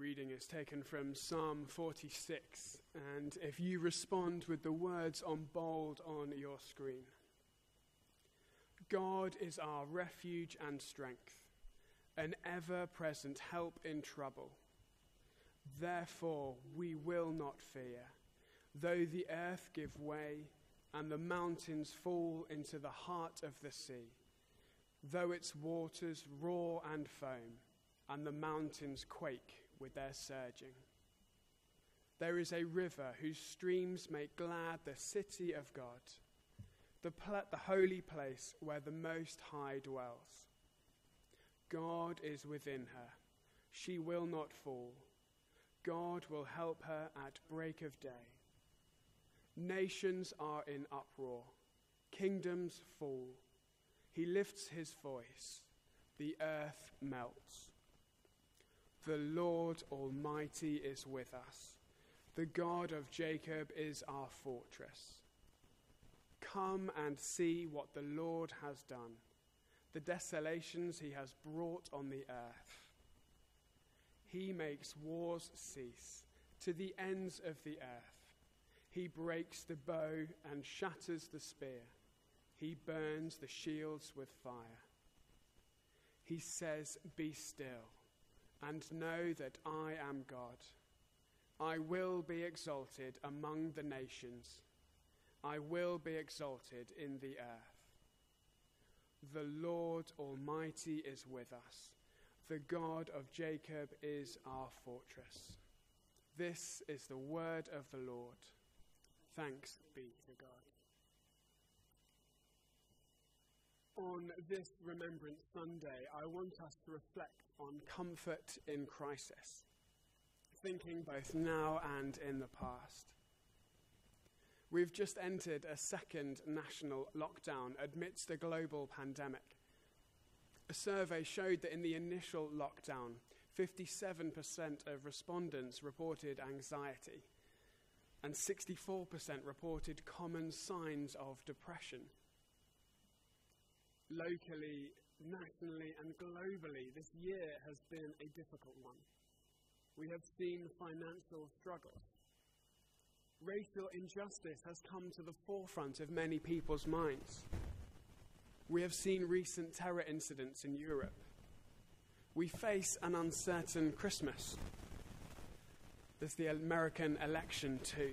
reading is taken from Psalm 46, and if you respond with the words on bold on your screen God is our refuge and strength, an ever present help in trouble. Therefore, we will not fear, though the earth give way and the mountains fall into the heart of the sea, though its waters roar and foam and the mountains quake with their surging. There is a river whose streams make glad the city of God, the, pl- the holy place where the Most High dwells. God is within her. She will not fall. God will help her at break of day. Nations are in uproar, kingdoms fall. He lifts his voice, the earth melts. The Lord Almighty is with us. The God of Jacob is our fortress. Come and see what the Lord has done, the desolations he has brought on the earth. He makes wars cease to the ends of the earth. He breaks the bow and shatters the spear. He burns the shields with fire. He says, Be still and know that I am God. I will be exalted among the nations. I will be exalted in the earth. The Lord Almighty is with us. The God of Jacob is our fortress. This is the word of the Lord. Thanks be to God. On this Remembrance Sunday, I want us to reflect on comfort in crisis, thinking both now and in the past. We've just entered a second national lockdown amidst a global pandemic. A survey showed that in the initial lockdown, 57% of respondents reported anxiety, and 64% reported common signs of depression. Locally, nationally and globally, this year has been a difficult one. We have seen financial struggles. Racial injustice has come to the forefront of many people's minds. We have seen recent terror incidents in Europe. We face an uncertain Christmas. There's the American election, too.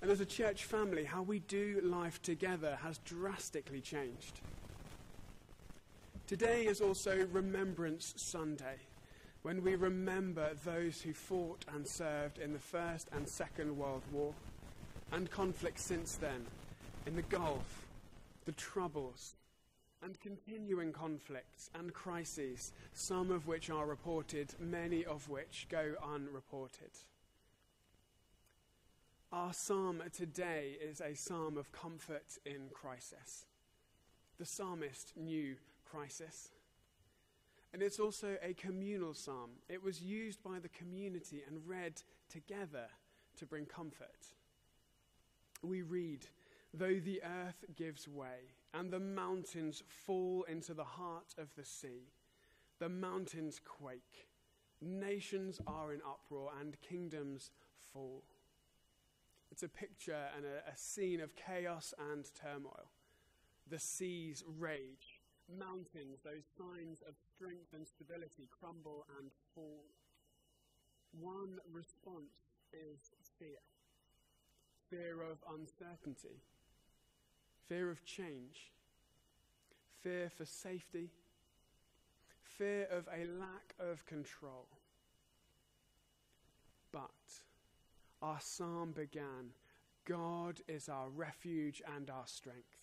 And as a church family, how we do life together has drastically changed. Today is also Remembrance Sunday, when we remember those who fought and served in the First and Second World War, and conflicts since then in the Gulf, the Troubles, and continuing conflicts and crises, some of which are reported, many of which go unreported. Our psalm today is a psalm of comfort in crisis. The psalmist knew crisis. And it's also a communal psalm. It was used by the community and read together to bring comfort. We read, Though the earth gives way and the mountains fall into the heart of the sea, the mountains quake, nations are in uproar, and kingdoms fall. It's a picture and a, a scene of chaos and turmoil. The seas rage, mountains, those signs of strength and stability, crumble and fall. One response is fear. Fear of uncertainty, fear of change, fear for safety, fear of a lack of control. But our psalm began God is our refuge and our strength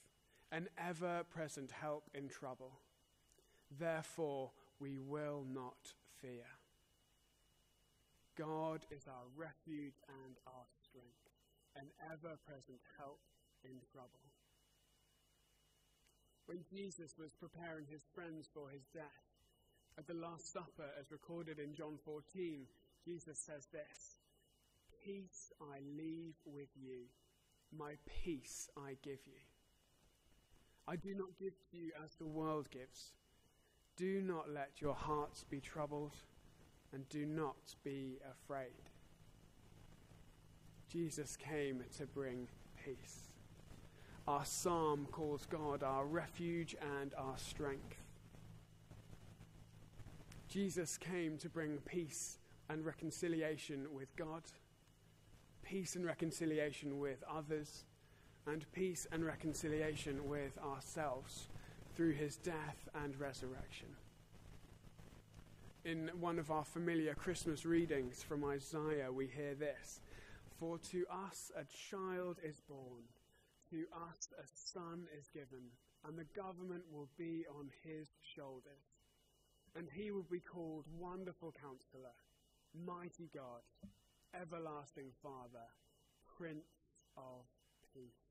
an ever present help in trouble. Therefore, we will not fear. God is our refuge and our strength, an ever present help in trouble. When Jesus was preparing his friends for his death, at the Last Supper, as recorded in John 14, Jesus says this Peace I leave with you, my peace I give you. I do not give to you as the world gives. Do not let your hearts be troubled, and do not be afraid. Jesus came to bring peace. Our psalm calls God our refuge and our strength. Jesus came to bring peace and reconciliation with God, peace and reconciliation with others, and peace and reconciliation with ourselves through his death and resurrection. In one of our familiar Christmas readings from Isaiah, we hear this For to us a child is born, to us a son is given, and the government will be on his shoulders. And he will be called Wonderful Counselor, Mighty God, Everlasting Father, Prince of Peace.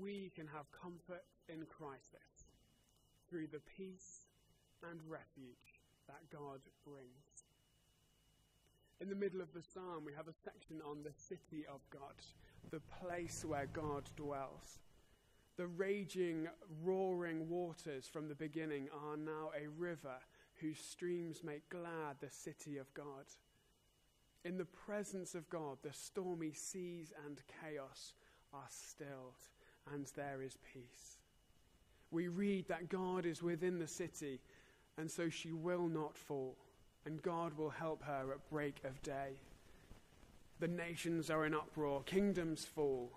We can have comfort in crisis through the peace and refuge that God brings. In the middle of the psalm, we have a section on the city of God, the place where God dwells. The raging, roaring waters from the beginning are now a river whose streams make glad the city of God. In the presence of God, the stormy seas and chaos are stilled, and there is peace. We read that God is within the city, and so she will not fall, and God will help her at break of day. The nations are in uproar, kingdoms fall,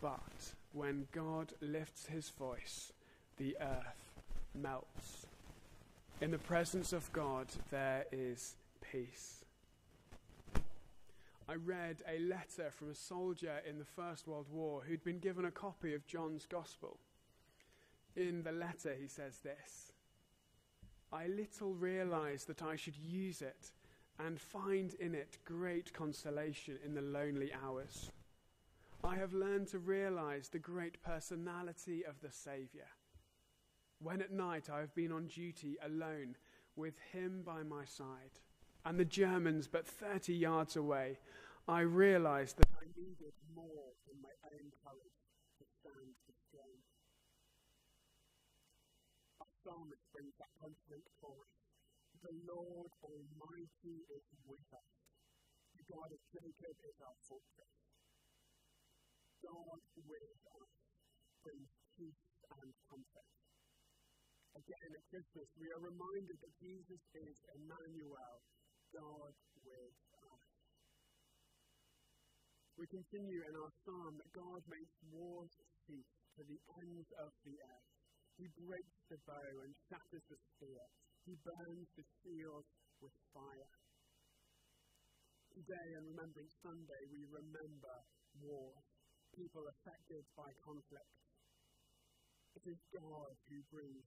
but when God lifts his voice, the earth melts. In the presence of God, there is peace. I read a letter from a soldier in the First World War who'd been given a copy of John's Gospel. In the letter, he says this I little realized that I should use it and find in it great consolation in the lonely hours. I have learned to realize the great personality of the Saviour. When at night I have been on duty alone with him by my side, and the Germans but 30 yards away, I realized that I needed more than my own courage to stand the strain. Our psalmist brings that confident chorus. The Lord Almighty is with us. The God of Jacob is our fortress. God with us brings peace and comfort. Again, at Christmas, we are reminded that Jesus is Emmanuel, God with us. We continue in our psalm that God makes wars cease to the ends of the earth. He breaks the bow and shatters the spear. He burns the shield with fire. Today, on Remembering Sunday, we remember wars people affected by conflict. It is God who brings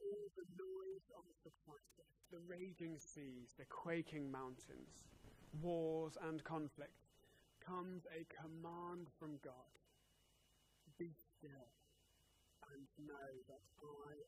All the noise of the planet, the raging seas, the quaking mountains, wars and conflict, comes a command from God. Be still and know that I